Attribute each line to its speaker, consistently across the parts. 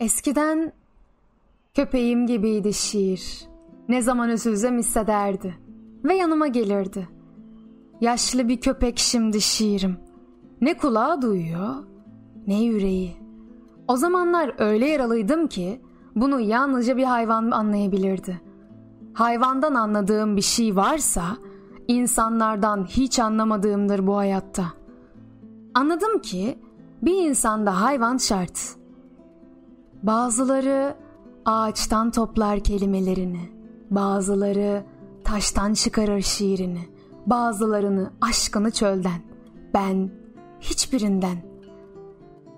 Speaker 1: Eskiden köpeğim gibiydi şiir. Ne zaman üzülsem hissederdi ve yanıma gelirdi. Yaşlı bir köpek şimdi şiirim. Ne kulağı duyuyor ne yüreği. O zamanlar öyle yaralıydım ki bunu yalnızca bir hayvan anlayabilirdi. Hayvandan anladığım bir şey varsa insanlardan hiç anlamadığımdır bu hayatta. Anladım ki bir insanda hayvan şart. Bazıları ağaçtan toplar kelimelerini, bazıları taştan çıkarır şiirini, bazılarını aşkını çölden. Ben hiçbirinden.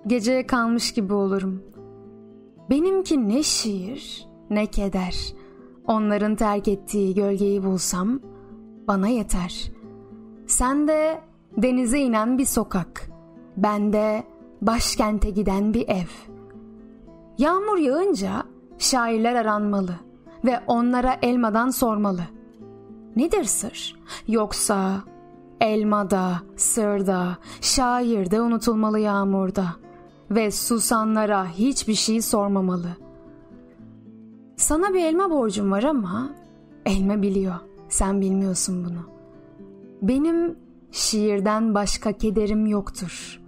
Speaker 1: Geceye kalmış gibi olurum. Benimki ne şiir ne keder. Onların terk ettiği gölgeyi bulsam bana yeter. Sen de denize inen bir sokak. Ben de başkente giden bir ev. Yağmur yağınca şairler aranmalı ve onlara elmadan sormalı. Nedir sır? Yoksa elmada, sırda, şairde unutulmalı yağmurda ve susanlara hiçbir şey sormamalı. Sana bir elma borcum var ama elma biliyor. Sen bilmiyorsun bunu. Benim şiirden başka kederim yoktur.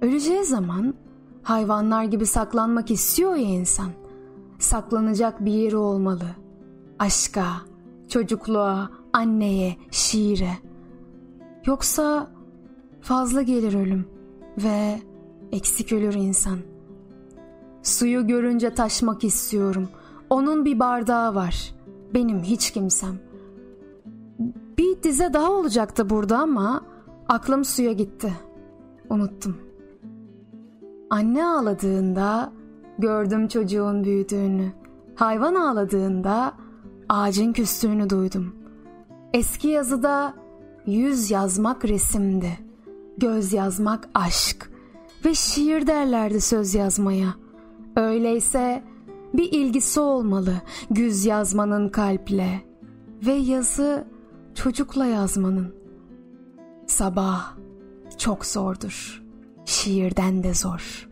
Speaker 1: Öleceği zaman hayvanlar gibi saklanmak istiyor ya insan. Saklanacak bir yeri olmalı. Aşka, çocukluğa, anneye, şiire. Yoksa fazla gelir ölüm ve eksik ölür insan. Suyu görünce taşmak istiyorum. Onun bir bardağı var. Benim hiç kimsem. Bir dize daha olacaktı burada ama aklım suya gitti. Unuttum. Anne ağladığında gördüm çocuğun büyüdüğünü. Hayvan ağladığında ağacın küstüğünü duydum. Eski yazıda yüz yazmak resimdi. Göz yazmak aşk ve şiir derlerdi söz yazmaya. Öyleyse bir ilgisi olmalı güz yazmanın kalple ve yazı çocukla yazmanın. Sabah çok zordur, şiirden de zor.''